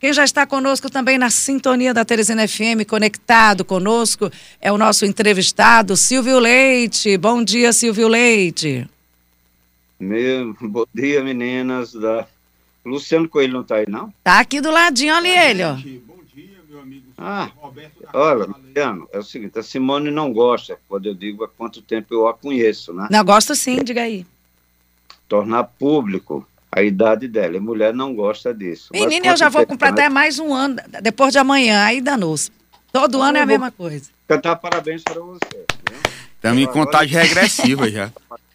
Quem já está conosco também na sintonia da Teresina FM, conectado conosco, é o nosso entrevistado, Silvio Leite. Bom dia, Silvio Leite. Meu, bom dia, meninas. Da... Luciano Coelho não está aí, não? Tá aqui do ladinho, olha ele, ó. Bom dia, meu amigo. Ah, olha, Luciano, é o seguinte, a Simone não gosta quando eu digo há quanto tempo eu a conheço, né? Não, gosto sim, diga aí. Tornar público a idade dela. E mulher não gosta disso. Menina, eu já vou comprar até mais um ano, depois de amanhã, aí danou-se. Todo ano é a mesma coisa. Cantar parabéns para você. Estamos em contagem regressiva já.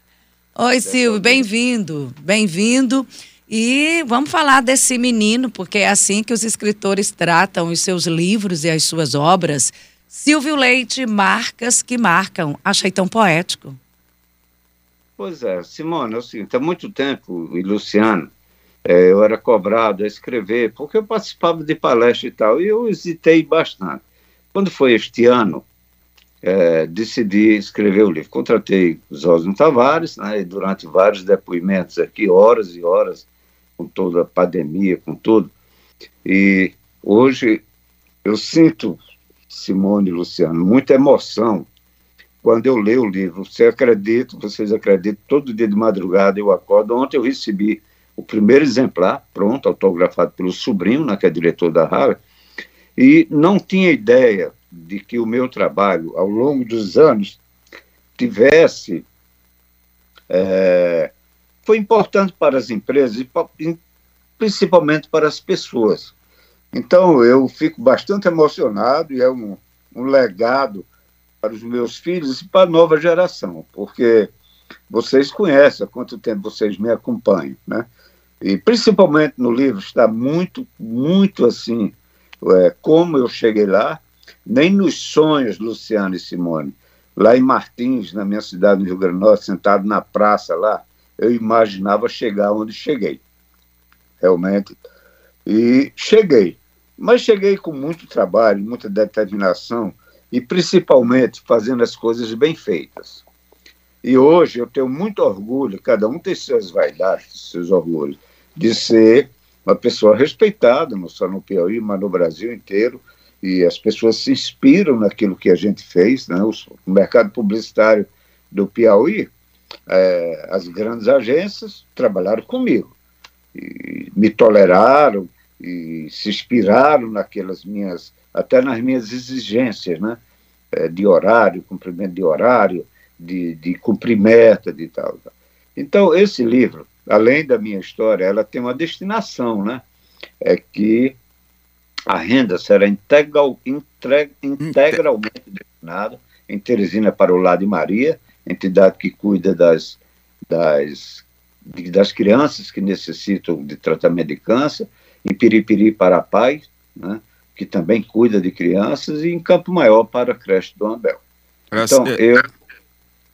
Oi, Silvio, bem-vindo. Bem-vindo. E vamos falar desse menino, porque é assim que os escritores tratam os seus livros e as suas obras. Silvio Leite, Marcas que Marcam. Achei tão poético. Pois é, Simone, é o seguinte, há muito tempo, e Luciano, é, eu era cobrado a escrever, porque eu participava de palestra e tal, e eu hesitei bastante. Quando foi este ano, é, decidi escrever o livro. Contratei Zósimo Tavares, né, e durante vários depoimentos aqui, horas e horas, com toda a pandemia, com tudo. E hoje eu sinto, Simone e Luciano, muita emoção quando eu leio o livro. Você acredita, vocês acreditam, todo dia de madrugada eu acordo. Ontem eu recebi o primeiro exemplar, pronto, autografado pelo sobrinho, né, que é diretor da Harvard, e não tinha ideia de que o meu trabalho, ao longo dos anos, tivesse. É, foi importante para as empresas e principalmente para as pessoas. Então, eu fico bastante emocionado e é um, um legado para os meus filhos e para a nova geração, porque vocês conhecem há quanto tempo vocês me acompanham, né? E principalmente no livro está muito, muito assim, é, como eu cheguei lá, nem nos sonhos, Luciano e Simone, lá em Martins, na minha cidade, no Rio Grande do Norte, sentado na praça lá, eu imaginava chegar onde cheguei, realmente. E cheguei, mas cheguei com muito trabalho, muita determinação, e principalmente fazendo as coisas bem feitas. E hoje eu tenho muito orgulho, cada um tem suas vaidades, seus orgulhos, de ser uma pessoa respeitada, não só no Piauí, mas no Brasil inteiro, e as pessoas se inspiram naquilo que a gente fez. Né? O mercado publicitário do Piauí, é, as grandes agências trabalharam comigo, me toleraram e se inspiraram naquelas minhas até nas minhas exigências, né? É, de horário, cumprimento de horário, de, de cumprir meta, de tal, tal. Então, esse livro, além da minha história, ela tem uma destinação, né? É que a renda será integral, integralmente destinada em Teresina para o Lado de Maria, entidade que cuida das, das, das crianças que necessitam de tratamento de câncer, em Piripiri para a Paz, né? Que também cuida de crianças, e em Campo Maior para a creche do Abel. Então, eu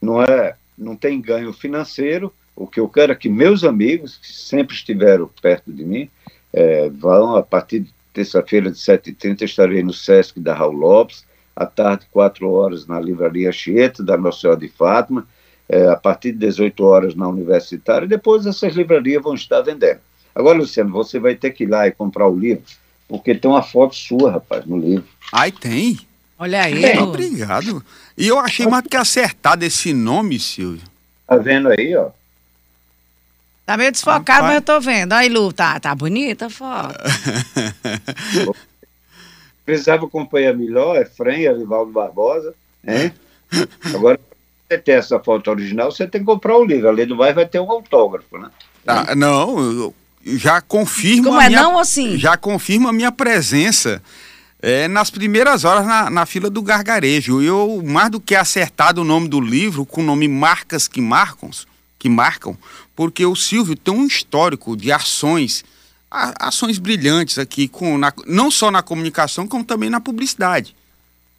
não é, não tem ganho financeiro. O que eu quero é que meus amigos, que sempre estiveram perto de mim, é, vão, a partir de terça-feira, de 7h30, estarei no Sesc da Raul Lopes, à tarde, 4 horas, na Livraria Chieta, da Nossa Senhora de Fátima, é, a partir de 18 horas na Universitária, e depois essas livrarias vão estar vendendo. Agora, Luciano, você vai ter que ir lá e comprar o livro, porque tem uma foto sua, rapaz, no livro. Ai, tem? Olha aí. É, obrigado. E eu achei mais do que acertado esse nome, Silvio. Tá vendo aí, ó? Tá meio desfocado, mas eu tô vendo. Aí, Lu, tá, tá bonita a foto. Precisava acompanhar melhor, é Fren, Rivaldo Barbosa, hein? Agora, você tem essa foto original, você tem que comprar o livro. Além do mais, vai ter um autógrafo, né? Ah, não, já confirma. Como é minha, não assim? Já confirma a minha presença é, nas primeiras horas na, na fila do gargarejo. Eu, mais do que acertado o nome do livro, com o nome Marcas que Marcam, que marcam, porque o Silvio tem um histórico de ações, ações brilhantes aqui, com, na, não só na comunicação, como também na publicidade.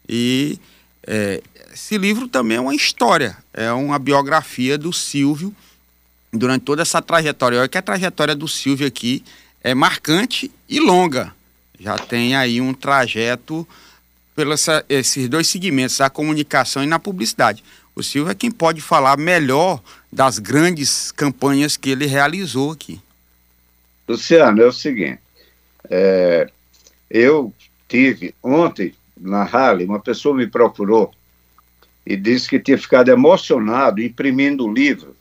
E é, esse livro também é uma história, é uma biografia do Silvio durante toda essa trajetória. Olha que a trajetória do Silvio aqui é marcante e longa. Já tem aí um trajeto pelos esses dois segmentos, a comunicação e na publicidade. O Silvio é quem pode falar melhor das grandes campanhas que ele realizou aqui. Luciano, é o seguinte, é, Eu tive ontem na Rally, uma pessoa me procurou e disse que tinha ficado emocionado imprimindo o livro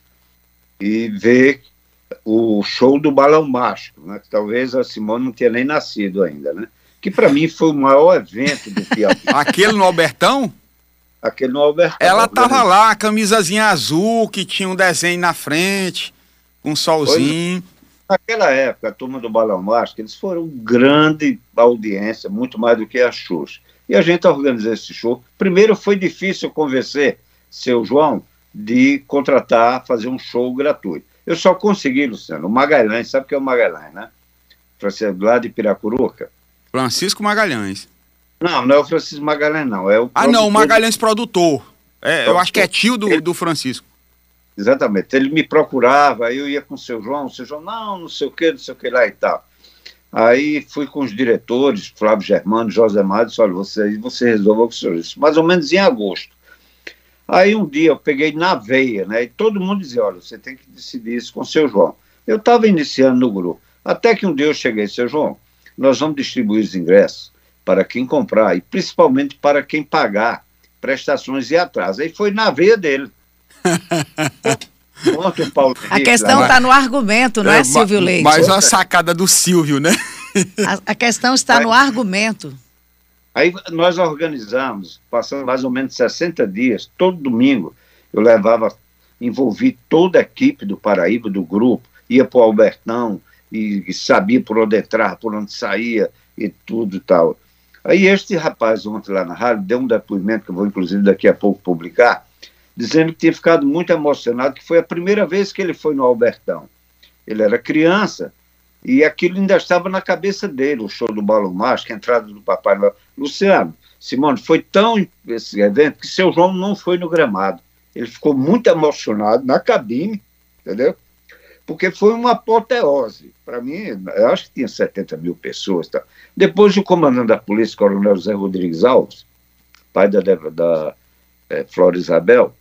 e ver o show do Balão Mágico, né? que talvez a Simone não tenha nem nascido ainda, né? Que para mim foi o maior evento do Piauí. Aquele no Albertão? Aquele no Albertão. Ela tava lá, a camisazinha azul, que tinha um desenho na frente, um solzinho. Naquela época, a turma do Balão Mágico, eles foram grande audiência, muito mais do que a Xuxa. E a gente organizou esse show. Primeiro foi difícil convencer seu João de contratar, fazer um show gratuito. Eu só consegui, Luciano, o Magalhães, sabe o que é o Magalhães, né? Francisco, lá de Piracuruca. Francisco Magalhães. Não, não é o Francisco Magalhães, não. É o ah, não, o Magalhães produtor. É, eu acho que é tio do, do Francisco. Exatamente. Ele me procurava, aí eu ia com o seu João, o seu João, não, não sei o que, não sei o que lá e tal. Aí fui com os diretores, Flávio Germano, José Mário, disse, olha, você, você resolveu com o senhor isso, mais ou menos em agosto. Aí um dia eu peguei na veia, né, e todo mundo dizia, olha, você tem que decidir isso com o seu João. Eu estava iniciando no grupo, até que um dia eu cheguei, seu João, nós vamos distribuir os ingressos para quem comprar, e principalmente para quem pagar prestações e atrasos. Aí foi na veia dele. Ontem, Paulo a questão está no argumento, não é, é Silvio Leite? Mas a sacada do Silvio, né? A, a questão está no argumento. Aí nós organizamos, passando mais ou menos 60 dias, todo domingo, eu levava, envolvi toda a equipe do Paraíba, do grupo, ia para o Albertão, e, e, sabia por onde entrar, por onde saía, e tudo e tal. Aí este rapaz ontem lá na rádio deu um depoimento, que eu vou inclusive daqui a pouco publicar, dizendo que tinha ficado muito emocionado, que foi a primeira vez que ele foi no Albertão. Ele era criança e aquilo ainda estava na cabeça dele, o show do Balão Mágico, a entrada do Papai Noel. Luciano, Simone, foi tão esse evento que seu João não foi no gramado. Ele ficou muito emocionado na cabine, entendeu? Porque foi uma apoteose. Para mim, eu acho que tinha 70 mil pessoas. Tá? Depois, o comandante da polícia, Coronel José Rodrigues Alves, pai da, da é, Flora Isabel,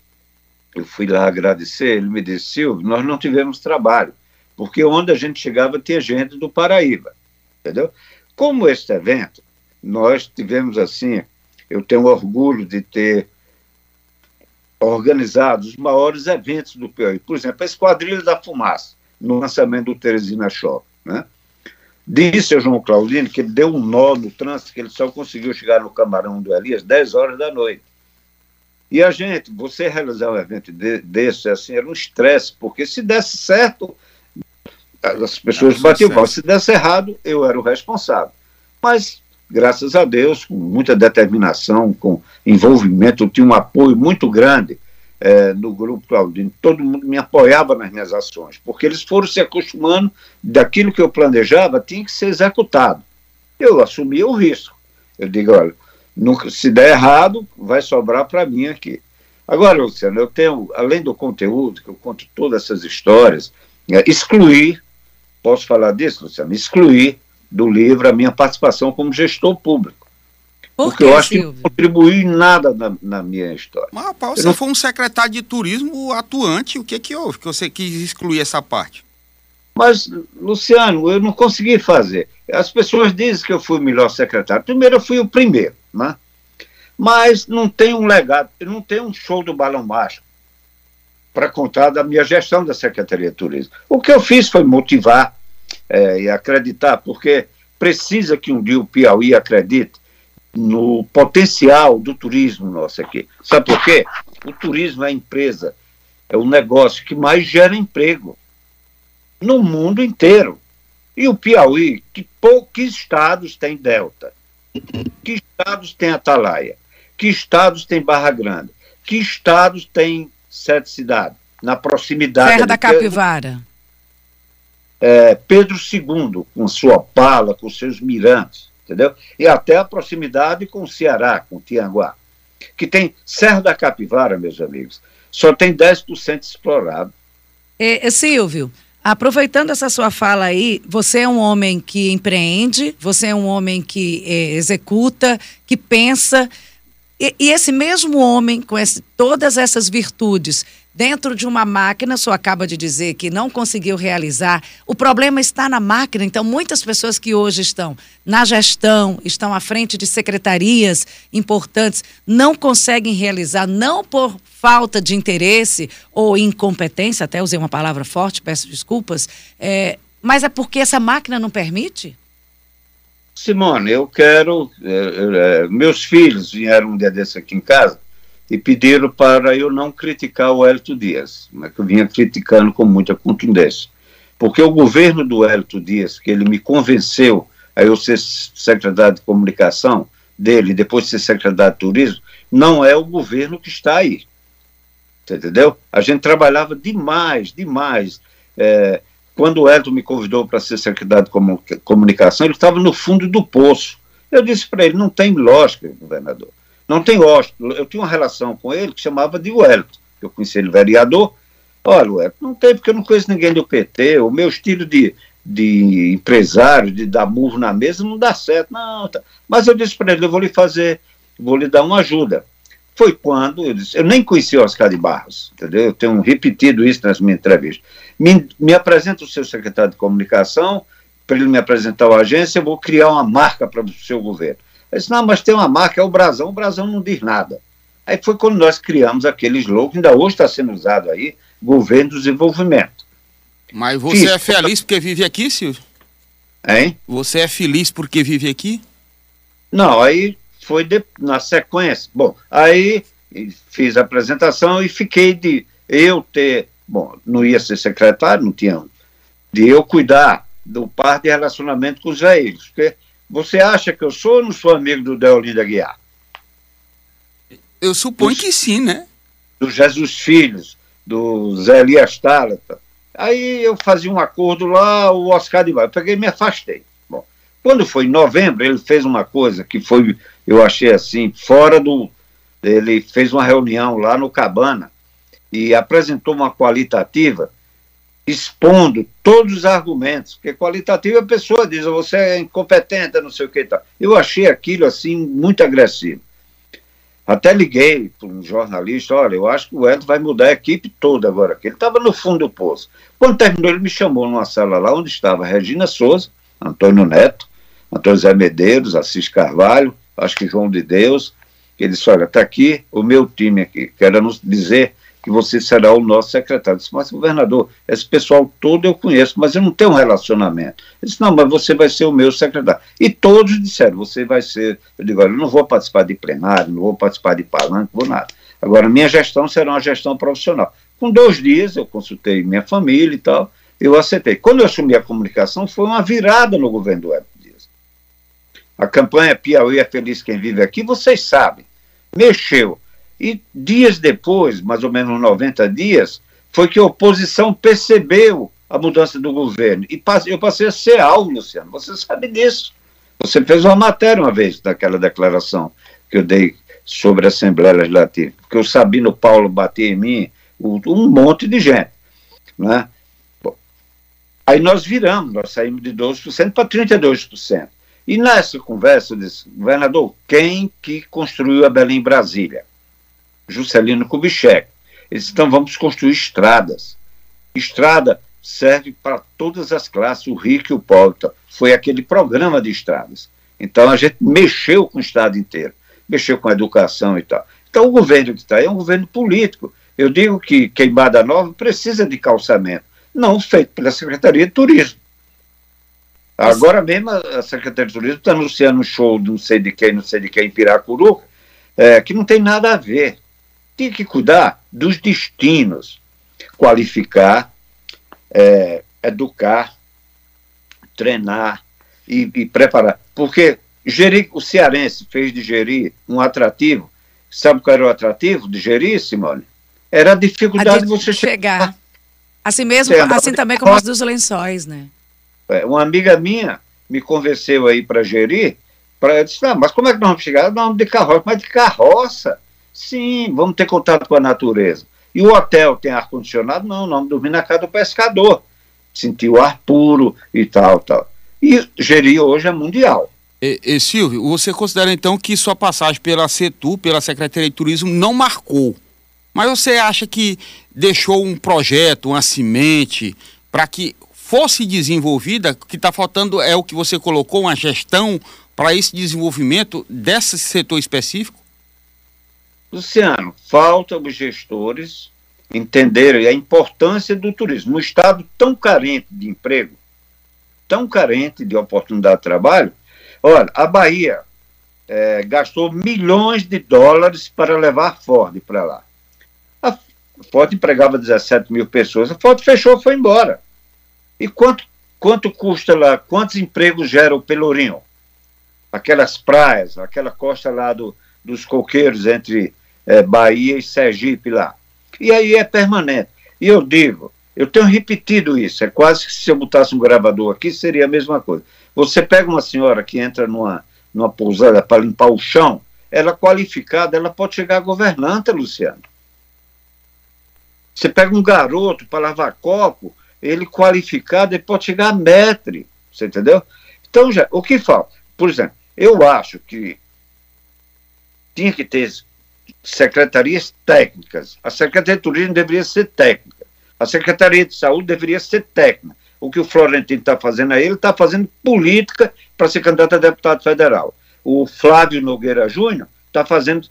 eu fui lá agradecer, ele me disse, Silvio, nós não tivemos trabalho, porque onde a gente chegava tinha gente do Paraíba, entendeu? Como este evento, nós tivemos assim, eu tenho orgulho de ter organizado os maiores eventos do Piauí. Por exemplo, a Esquadrilha da Fumaça, no lançamento do Teresina Shopping, né? Disse ao João Claudino que ele deu um nó no trânsito, que ele só conseguiu chegar no camarão do Elias 10 horas da noite. E a gente, você realizar um evento de, desse, assim, era um estresse, porque se desse certo, as pessoas batiam mal. Se desse errado, eu era o responsável. Mas, graças a Deus, com muita determinação, com envolvimento, eu tinha um apoio muito grande é, no grupo Claudino. Todo mundo me apoiava nas minhas ações, porque eles foram se acostumando daquilo que eu planejava tinha que ser executado. Eu assumia o risco. Eu digo, olha, se der errado, vai sobrar para mim aqui. Agora, Luciano, eu tenho, além do conteúdo, que eu conto todas essas histórias, é, excluir, posso falar disso, Luciano? Excluir do livro a minha participação como gestor público. Por porque que, eu acho Silvio? que não contribuí nada na, na, minha história. Mas, Paulo, você não... foi um secretário de turismo atuante, o que que houve que você quis excluir essa parte? Mas, Luciano, eu não consegui fazer. As pessoas dizem que eu fui o melhor secretário. Primeiro, eu fui o primeiro, né? Mas não tem um legado, não tem um show do Balão Mágico para contar da minha gestão da Secretaria de Turismo. O que eu fiz foi motivar é, e acreditar, porque precisa que um dia o Piauí acredite no potencial do turismo nosso aqui. Sabe por quê? O turismo é a empresa, é o negócio que mais gera emprego no mundo inteiro. E o Piauí, que poucos estados têm delta? Que estados têm Atalaia? Que estados têm Barra Grande? Que estados têm sete cidades? Na proximidade. Serra da Capivara. É, Pedro II, com sua pala, com seus mirantes, entendeu? E até a proximidade com o Ceará, com o Tianguá. Que tem Serra da Capivara, meus amigos, só tem 10% explorado. É, Silvio, Aproveitando essa sua fala aí, você é um homem que empreende, você é um homem que é, executa, que pensa. E, e, esse mesmo homem, com esse, todas essas virtudes, dentro de uma máquina, só acaba de dizer que não conseguiu realizar. O problema está na máquina. Então, muitas pessoas que hoje estão na gestão, estão à frente de secretarias importantes, não conseguem realizar, não por falta de interesse ou incompetência, até usei uma palavra forte, peço desculpas, é, mas é porque essa máquina não permite? Simone, eu quero. É, é, meus filhos vieram um dia desse aqui em casa e pediram para eu não criticar o Hélio Dias, mas que eu vinha criticando com muita contundência. Porque o governo do Hélio Dias, que ele me convenceu a eu ser secretário de comunicação dele, depois de ser secretário de turismo, não é o governo que está aí. Você entendeu? A gente trabalhava demais, demais. É, quando o Hélio me convidou para ser secretário de comunicação, ele estava no fundo do poço. Eu disse para ele: não tem lógica, governador. Não tem lógica. Eu tinha uma relação com ele que chamava de Wellington. Eu conheci ele vereador. Olha, Wellington, não tem, porque eu não conheço ninguém do PT. O meu estilo de, de empresário, de dar murro na mesa, não dá certo. Não, tá. Mas eu disse para ele: eu vou lhe fazer, vou lhe dar uma ajuda. Foi quando eu disse, eu nem conhecia o Oscar de Barros, entendeu? Eu tenho repetido isso nas minhas entrevistas. Me, me apresenta o seu secretário de comunicação, para ele me apresentar a agência, eu vou criar uma marca para o seu governo. Eu disse, não, mas tem uma marca, é o Brasão, o Brasão não diz nada. Aí foi quando nós criamos aquele slogan, ainda hoje está sendo usado aí, Governo do Desenvolvimento. Mas você Fiz. é feliz porque vive aqui, Silvio? Hein? Você é feliz porque vive aqui? Não, aí foi de, na sequência. Bom, aí fiz a apresentação e fiquei de eu ter, bom, não ia ser secretário, não tinha, de eu cuidar do par de relacionamento com os velhos, porque você acha que eu sou ou não sou amigo do Deolinda Guiar? Eu suponho do, que sim, né? Do Jesus Filhos, do Zé Elias Tálata. Aí eu fazia um acordo lá, o Oscar de. Eu peguei e me afastei. Bom, quando foi em novembro, ele fez uma coisa que foi, eu achei assim, fora do. Ele fez uma reunião lá no Cabana e apresentou uma qualitativa expondo todos os argumentos, porque qualitativa a pessoa diz, você é incompetente, não sei o que tal. Eu achei aquilo assim muito agressivo. Até liguei para um jornalista, olha, eu acho que o Edson vai mudar a equipe toda agora, que ele estava no fundo do poço. Quando terminou, ele me chamou numa sala lá onde estava Regina Souza, Antônio Neto, Antônio Zé Medeiros, Assis Carvalho, acho que João de Deus, ele disse, olha, está aqui o meu time aqui, quero nos dizer que você será o nosso secretário. Eu disse, mas governador, esse pessoal todo eu conheço, mas eu não tenho um relacionamento. Ele disse, não, mas você vai ser o meu secretário. E todos disseram, você vai ser. Eu digo, olha, eu não vou participar de plenário, não vou participar de palanque, vou nada. Agora, minha gestão será uma gestão profissional. Com dois dias, eu consultei minha família e tal, eu aceitei. Quando eu assumi a comunicação, foi uma virada no governo do Dias. A campanha Piauí é Feliz Quem Vive Aqui, vocês sabem, mexeu e dias depois, mais ou menos 90 dias, foi que a oposição percebeu a mudança do governo. E eu passei a ser alvo, Luciano. Você sabe disso. Você fez uma matéria uma vez daquela declaração que eu dei sobre a Assembleia Legislativa. Porque o Sabino Paulo batia em mim, um monte de gente. Né? Bom, aí nós viramos, nós saímos de 12% para 32%. E nessa conversa eu disse, governador, quem que construiu a Belém Brasília? Juscelino Kubitschek. Eles então vamos construir estradas. Estrada serve para todas as classes, o rico e o pobre. Então, foi aquele programa de estradas. Então a gente mexeu com o Estado inteiro, mexeu com a educação e tal. Então o governo que está aí é um governo político. Eu digo que Queimada Nova precisa de calçamento, não feito pela Secretaria de Turismo. Agora mesmo a Secretaria de Turismo está anunciando um show de não sei de quem, não sei de quem em Piracuru, é, que não tem nada a ver tinha que cuidar dos destinos, qualificar, é, educar, treinar e, e, preparar. Porque Jeri, o cearense fez de Jeri um atrativo. Sabe qual era o atrativo de Jeri, Simone? Era a dificuldade a de você chegar. chegar. Assim mesmo, assim também como as dos lençóis, né? É, uma amiga minha me convenceu aí para Jeri, para disse, ah, mas como é que nós vamos chegar? Não, de carroça, mas de carroça. Sim, vamos ter contato com a natureza. E o hotel tem ar-condicionado? Não, não, dormir na casa do pescador. Sentir o ar puro e tal, tal. E gerir hoje é mundial. E, e, Silvio, você considera então que sua passagem pela CETU, pela Secretaria de Turismo, não marcou? Mas você acha que deixou um projeto, uma semente, para que fosse desenvolvida, o que está faltando é o que você colocou, uma gestão para esse desenvolvimento desse setor específico? Luciano, falta os gestores entenderem a importância do turismo. No estado tão carente de emprego, tão carente de oportunidade de trabalho, olha, a Bahia é, gastou milhões de dólares para levar Ford para lá. A Ford empregava 17 mil pessoas, a Ford fechou foi embora. E quanto, quanto custa lá? Quantos empregos gera o Pelourinho? Aquelas praias, aquela costa lá do, dos coqueiros entre é, Bahia e Sergipe lá. E aí é permanente. E eu digo, eu tenho repetido isso, é quase que se eu botasse um gravador aqui, seria a mesma coisa. Você pega uma senhora que entra numa, numa pousada para limpar o chão, ela qualificada, ela pode chegar a governanta, Luciano. Você pega um garoto para lavar copo, ele qualificado, ele pode chegar a metre, você entendeu? Então, já, o que falta? Por exemplo, eu acho que tinha que ter secretarias técnicas. A Secretaria de Turismo deveria ser técnica. A Secretaria de Saúde deveria ser técnica. O que o Florentino está fazendo aí, ele está fazendo política para ser candidato a deputado federal. O Flávio Nogueira Júnior está fazendo,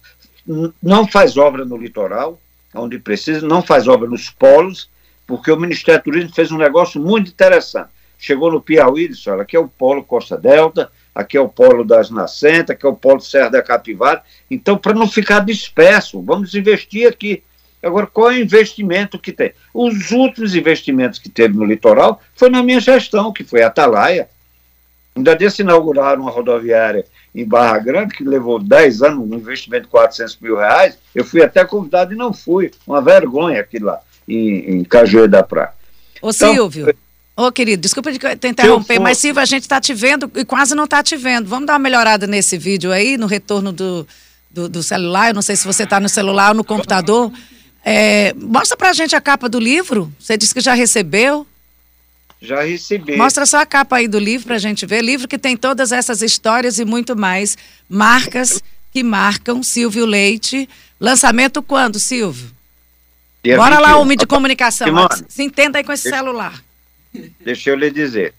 não faz obra no litoral, onde precisa, não faz obra nos polos, porque o Ministério do Turismo fez um negócio muito interessante. Chegou no Piauí e disse: olha, aqui é o Polo Costa Delta, aqui é o polo das nascentes, aqui é o polo Serra da Capivara. Então, para não ficar disperso, vamos investir aqui. Agora, qual é o investimento que tem? Os últimos investimentos que teve no litoral foi na minha gestão, que foi a Atalaia. Ainda desse inauguraram uma rodoviária em Barra Grande, que levou 10 anos, um investimento de 400 mil reais. Eu fui até convidado e não fui. Uma vergonha aquilo lá, em, em Cajueiro da Praia. Ô, então, Silvio. Ô, oh, querido, desculpa te interromper, mas Silvio, a gente está te vendo e quase não está te vendo. Vamos dar uma melhorada nesse vídeo aí, no retorno do, do, do celular. Eu não sei se você está no celular ou no computador. É, mostra pra gente a capa do livro. Você disse que já recebeu. Já recebi. Mostra só a capa aí do livro pra gente ver. Livro que tem todas essas histórias e muito mais. Marcas que marcam Silvio Leite. Lançamento quando, Silvio? Bora 21. lá, homem de comunicação. Se entenda aí com esse celular. Deixa eu lhe dizer.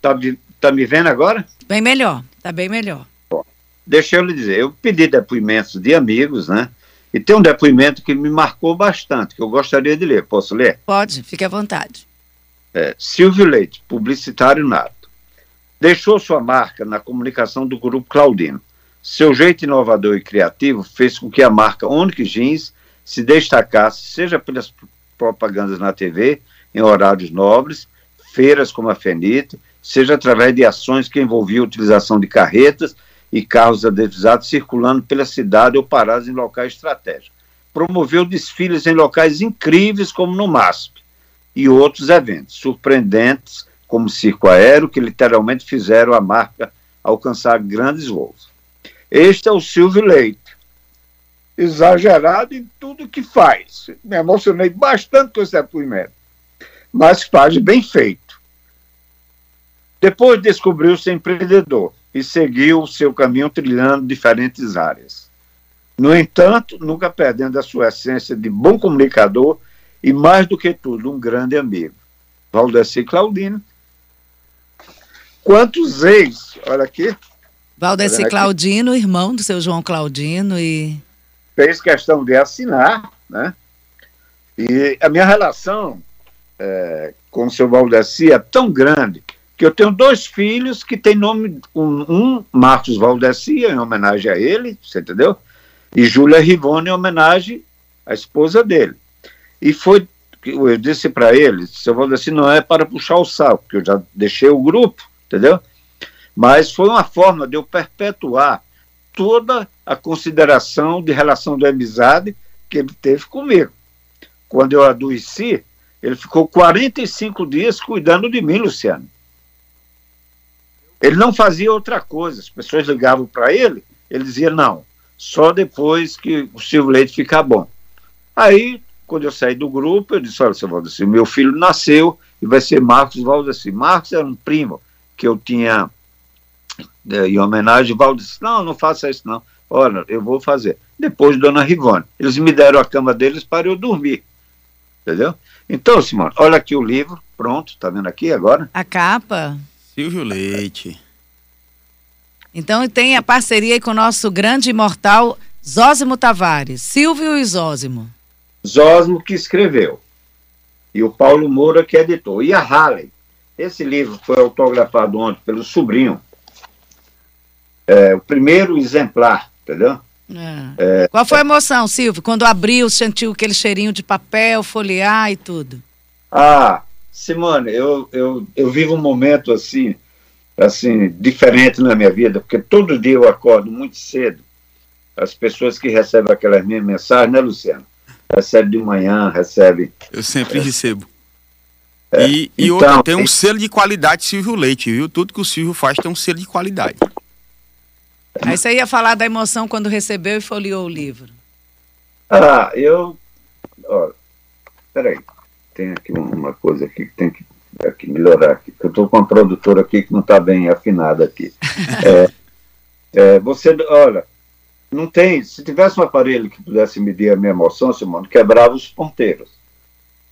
Tá, tá me vendo agora? Bem melhor, tá bem melhor. Bom, deixa eu lhe dizer, eu pedi depoimentos de amigos, né? E tem um depoimento que me marcou bastante, que eu gostaria de ler. Posso ler? Pode, fique à vontade. É, Silvio Leite, publicitário nato. Deixou sua marca na comunicação do grupo Claudino. Seu jeito inovador e criativo fez com que a marca Onyx Jeans se destacasse, seja pelas propagandas na TV, em horários nobres, feiras como a FENIT, seja através de ações que envolviam a utilização de carretas e carros adesivados circulando pela cidade ou parados em locais estratégicos. Promoveu desfiles em locais incríveis, como no MASP, e outros eventos surpreendentes, como o Circo Aéreo, que literalmente fizeram a marca alcançar grandes voos. Este é o Silvio Leite, exagerado em tudo que faz. Me emocionei bastante com esse depoimento, mas faz bem feito. Depois descobriu-se empreendedor e seguiu o seu caminho trilhando diferentes áreas. No entanto, nunca perdendo a sua essência de bom comunicador e, mais do que tudo, um grande amigo. Valdeci Claudino. Quantos ex? Olha aqui. Valdeci Claudino, irmão do seu João Claudino e... Fez questão de assinar, né? E a minha relação é, com o seu Valdeci é tão grande que eu tenho dois filhos que têm nome, um, um Marcos Valdeci, em homenagem a ele, você entendeu? E Júlia Rivone, em homenagem à esposa dele. E foi, eu disse para ele, seu Valdeci não é para puxar o saco, porque eu já deixei o grupo, entendeu? Mas foi uma forma de eu perpetuar toda a consideração de relação de amizade que ele teve comigo. Quando eu adoeci, ele ficou 45 dias cuidando de mim, Luciano. Ele não fazia outra coisa. As pessoas ligavam para ele, ele dizia não, só depois que o Silvio Leite ficar bom. Aí, quando eu saí do grupo, eu disse: Olha, seu Valdeci, meu filho nasceu e vai ser Marcos Valdeci. Marcos era um primo que eu tinha é, em homenagem. Valdeci, não, não faça isso não. Olha, eu vou fazer. depois Dona Rivone. Eles me deram a cama deles para eu dormir. Entendeu? Então, Simone, olha aqui o livro, pronto, tá vendo aqui agora? A capa. Silvio Leite. Então tem a parceria aí com o nosso grande imortal Zósimo Tavares. Silvio e Zósimo. Zósimo que escreveu. E o Paulo Moura que editou. E a Halley. Esse livro foi autografado ontem pelo sobrinho. É, o primeiro exemplar, entendeu? É. É, Qual foi a emoção, Silvio, quando abriu, sentiu aquele cheirinho de papel, folhear e tudo? Ah, Simone, eu, eu, eu vivo um momento assim, assim, diferente na minha vida, porque todo dia eu acordo muito cedo. As pessoas que recebem aquelas minhas mensagens, né, Luciano? Recebe de manhã, recebe. Eu sempre é, recebo. É, e, e então, outra, tem um selo de qualidade Silvio Leite, viu? Tudo que o Silvio faz tem um selo de qualidade. Aí você ia falar da emoção quando recebeu e folheou o livro. Ah, eu. Ó, peraí. Tem aqui uma coisa aqui que tem que, aqui melhorar. Aqui, eu estou com uma produtora aqui que não está bem afinada aqui. é, é, você, olha, não tem. Se tivesse um aparelho que pudesse medir a minha emoção, Simone, quebrava os ponteiros.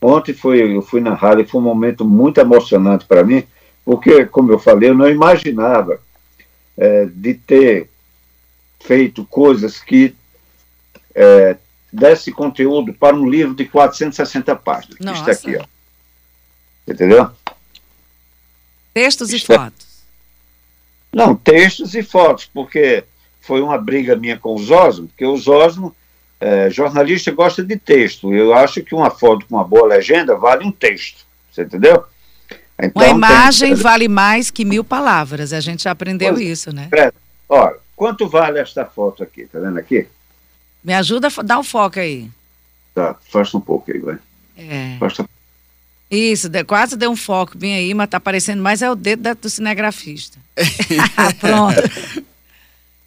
Ontem foi, eu fui na rádio e foi um momento muito emocionante para mim, porque, como eu falei, eu não imaginava é, de ter feito coisas que é, desse conteúdo para um livro de 460 páginas. Nossa. Isto aqui, ó. Entendeu? Textos e é fotos. É... Não, textos e fotos, porque foi uma briga minha com os Osmo, porque os Osmo, é, jornalista gosta de texto. Eu acho que uma foto com uma boa legenda vale um texto. Você entendeu? Então, uma imagem tem... vale mais que mil palavras. A gente já aprendeu pois, isso, né? Olha, Quanto vale esta foto aqui? Tá vendo aqui? Me ajuda a dar o foco aí. Tá, faça um pouco aí, vai. É. Faça... Isso, de, quase deu um foco bem aí, mas tá aparecendo mais é o dedo da, do cinegrafista. Pronto.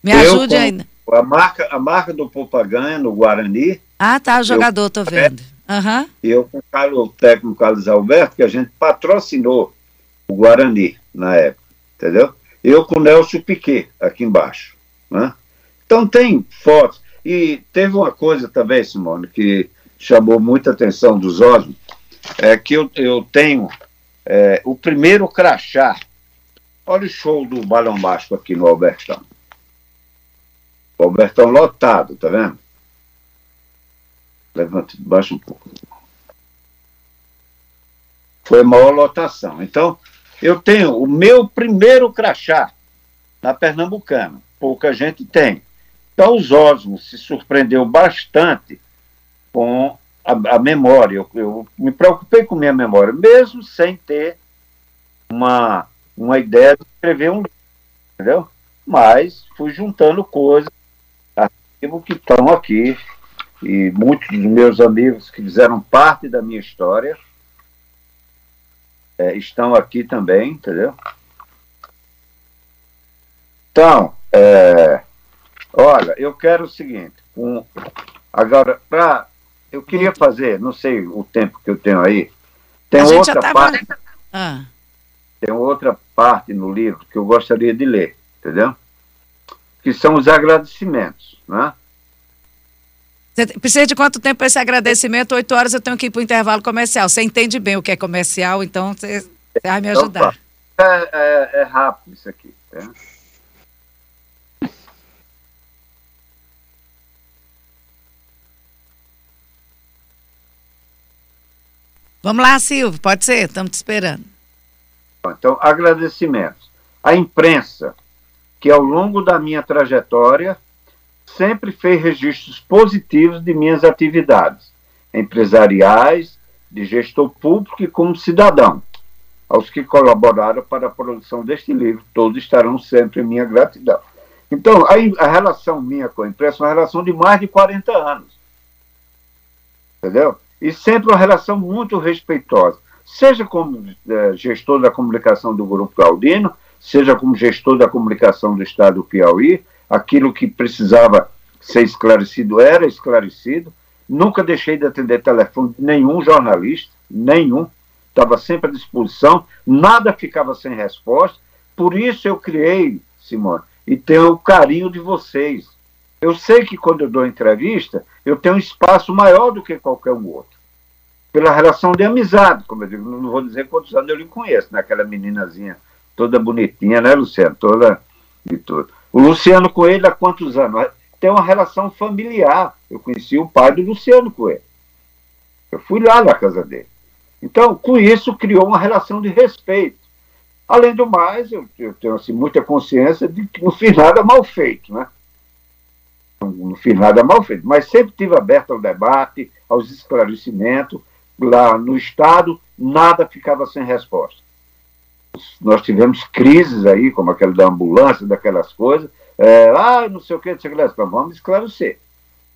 Me eu, ajude aí. A marca, a marca do Popaganha no Guarani. Ah, tá, o jogador, eu, tô vendo. Uhum. Eu com o, Carlos, o técnico Carlos Alberto, que a gente patrocinou o Guarani na época, entendeu? Eu com o Nelson Piquet, aqui embaixo. Né? Então tem fotos. E teve uma coisa também, Simone, que chamou muita atenção dos Osmos, é que eu, eu tenho é, o primeiro crachá. Olha o show do Balão Mágico aqui no Albertão. O Albertão lotado, tá vendo? Levanta, baixa um pouco. Foi maior lotação. Então, eu tenho o meu primeiro crachá na Pernambucana pouca gente tem. Então, os Osmos se surpreendeu bastante com a, a memória. Eu, eu, me preocupei com minha memória, mesmo sem ter uma, uma ideia de escrever um livro, entendeu? Mas fui juntando coisas que estão aqui e muitos dos meus amigos que fizeram parte da minha história é, estão aqui também, entendeu? Então, é, olha, eu quero o seguinte, um, agora, pra, eu queria fazer, não sei o tempo que eu tenho aí, tem outra tava... parte. Ah. Tem outra parte no livro que eu gostaria de ler, entendeu? Que são os agradecimentos, né? Você precisa de quanto tempo esse agradecimento? Oito horas eu tenho que ir para o intervalo comercial. Você entende bem o que é comercial, então você, vai me ajudar. É, é, é rápido isso aqui. Tá? Vamos lá, Silvio, pode ser, estamos te esperando. Então, agradecimentos. A imprensa, que ao longo da minha trajetória sempre fez registros positivos de minhas atividades empresariais, de gestor público e como cidadão. Aos que colaboraram para a produção deste livro, todos estarão sempre em minha gratidão. Então, a, a relação minha com a imprensa é uma relação de mais de 40 anos. Entendeu? E sempre uma relação muito respeitosa, seja como é, gestor da comunicação do Grupo Claudino, seja como gestor da comunicação do Estado do Piauí, aquilo que precisava ser esclarecido era esclarecido, nunca deixei de atender telefone de nenhum jornalista, nenhum, estava sempre à disposição, nada ficava sem resposta, por isso eu criei, Simone, e tenho o carinho de vocês. Eu sei que quando eu dou entrevista, eu tenho um espaço maior do que qualquer um outro. Pela relação de amizade, como eu digo, não vou dizer quantos anos eu lhe conheço, naquela né? meninazinha toda bonitinha, né, Luciano? Toda de tudo. O Luciano Coelho há quantos anos? Tem uma relação familiar. Eu conheci o pai do Luciano Coelho. Eu fui lá na casa dele. Então, com isso, criou uma relação de respeito. Além do mais, eu, eu tenho assim, muita consciência de que não fiz nada mal feito, né? Não fiz nada mal feito, mas sempre tive aberto ao debate, aos esclarecimentos. Lá no Estado, nada ficava sem resposta. Nós tivemos crises aí, como aquela da ambulância, daquelas coisas. É, ah, não sei o que, não sei o que. Então, vamos esclarecer.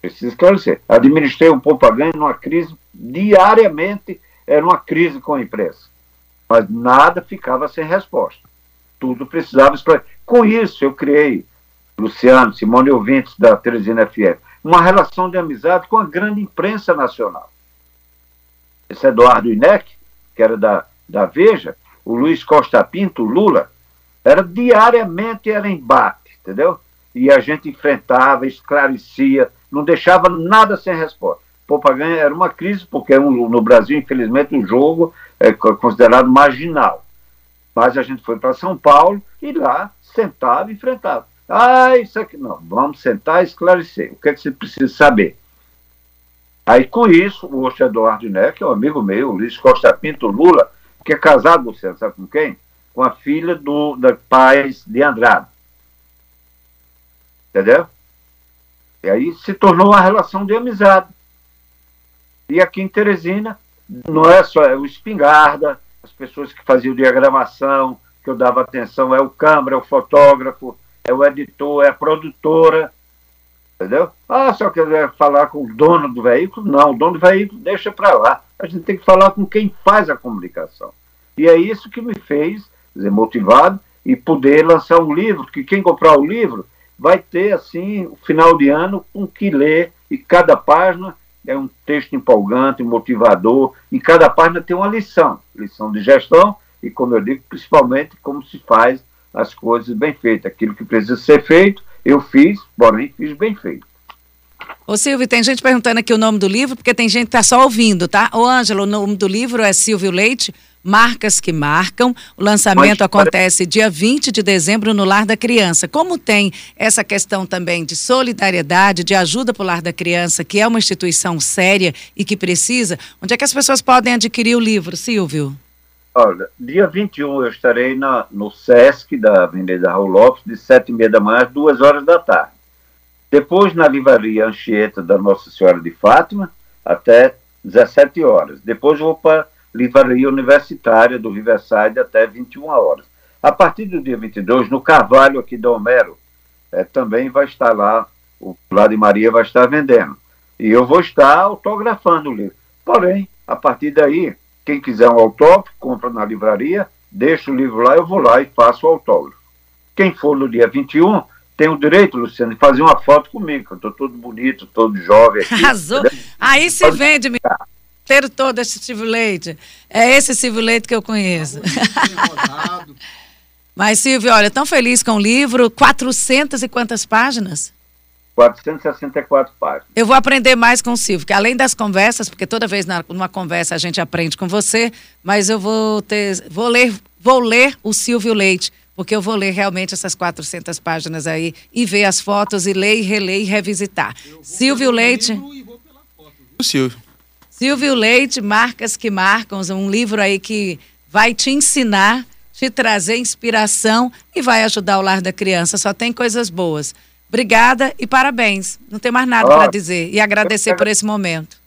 Precisa esclarecer. Administrei um ganho numa crise diariamente, era uma crise com a imprensa. Mas nada ficava sem resposta. Tudo precisava esclarecer. Com isso, eu criei, Luciano, Simone Ouvintes da Teresina FM, uma relação de amizade com a grande imprensa nacional. Esse Eduardo Inec, que era da, da Veja, o Luiz Costa Pinto, Lula, era diariamente era embate, entendeu? E a gente enfrentava, esclarecia, não deixava nada sem resposta. Propaganda era uma crise, porque no Brasil, infelizmente, o jogo é considerado marginal. Mas a gente foi para São Paulo e lá sentava e enfrentava. Ah, isso aqui não, vamos sentar e esclarecer. O que é que você precisa saber? Aí, com isso, o Oxo Eduardo Né, que é um amigo meu, Luiz Costa Pinto Lula, que é casado, você sabe com quem? Com a filha do, da Paz de Andrade. Entendeu? E aí se tornou uma relação de amizade. E aqui em Teresina, não é só é o espingarda, as pessoas que faziam diagramação, que eu dava atenção, é o câmera, é o fotógrafo, é o editor, é a produtora. Entendeu? Ah, só quer falar com o dono do veículo? Não, o dono do veículo deixa para lá. A gente tem que falar com quem faz a comunicação. E é isso que me fez dizer, motivado e poder lançar um livro, que quem comprar o livro vai ter, assim, o final de ano com que ler, e cada página é um texto empolgante, motivador, e cada página tem uma lição, lição de gestão, e como eu digo, principalmente como se faz as coisas bem feitas. Aquilo que precisa ser feito, eu fiz, porém fiz bem feito. Ô Silvio, tem gente perguntando aqui o nome do livro, porque tem gente que está só ouvindo, tá? Ô Ângelo, o nome do livro é Silvio Leite, Marcas que Marcam. O lançamento Mas, acontece dia 20 de dezembro no Lar da Criança. Como tem essa questão também de solidariedade, de ajuda para o Lar da Criança, que é uma instituição séria e que precisa, onde é que as pessoas podem adquirir o livro, Silvio? Olha, dia 21 eu estarei na, no SESC da Avenida Raul Lopes, de 7 e meia da manhã às 2 horas da tarde. Depois na livraria Anchieta da Nossa Senhora de Fátima, até 17 horas. Depois vou para Livraria Universitária do Riverside até 21 horas. A partir do dia 22, no Carvalho aqui do Homero, é, também vai estar lá, o Lado de Maria vai estar vendendo. E eu vou estar autografando o livro. Porém, a partir daí, quem quiser um autógrafo, compra na livraria, deixa o livro lá, eu vou lá e faço o autógrafo. Quem for no dia 21, tem o direito, Luciano, de fazer uma foto comigo, eu estou todo bonito, todo jovem. Aqui, Arrasou. Aí se vende, meu ter todo esse Silvio Leite. É esse Silvio Leite que eu conheço. Mas, Silvio, olha, tão feliz com o livro, 400 e quantas páginas? 464 páginas. Eu vou aprender mais com o Silvio, que além das conversas, porque toda vez na, numa conversa a gente aprende com você, mas eu vou ter, vou ler, vou ler o Silvio Leite, porque eu vou ler realmente essas 400 páginas aí e ver as fotos e ler e reler e revisitar. Silvio Leite. O Silvio. Silvio Leite, Marcas que Marcam, um livro aí que vai te ensinar, te trazer inspiração e vai ajudar o lar da criança. Só tem coisas boas. Obrigada e parabéns. Não tem mais nada para dizer. E agradecer por esse momento.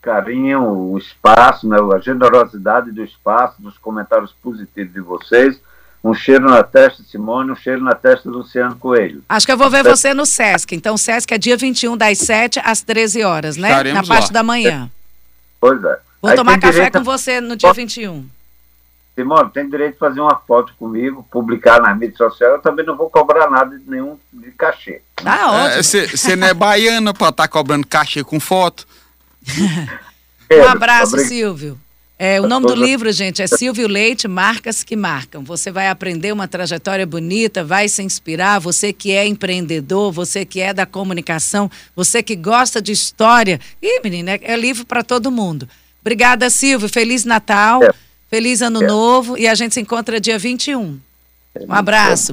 Carinho, o espaço, né, a generosidade do espaço, dos comentários positivos de vocês. Um cheiro na testa, Simone, um cheiro na testa do Luciano Coelho. Acho que eu vou ver você no Sesc. Então, o Sesc é dia 21, das 7 às 13 horas, né? Estaremos na parte lá. da manhã. Pois é. Vou Aí tomar café com você no dia 21. Simone, tem direito de fazer uma foto comigo, publicar nas mídias sociais. Eu também não vou cobrar nada de nenhum de cachê. Tá ótimo. Você é, não é baiana para estar tá cobrando cachê com foto? um abraço, Silvio. É, o nome do livro, gente, é Silvio Leite, Marcas que Marcam. Você vai aprender uma trajetória bonita, vai se inspirar. Você que é empreendedor, você que é da comunicação, você que gosta de história. Ih, menina, é, é livro para todo mundo. Obrigada, Silvio. Feliz Natal, é. Feliz Ano é. Novo e a gente se encontra dia 21. Um abraço.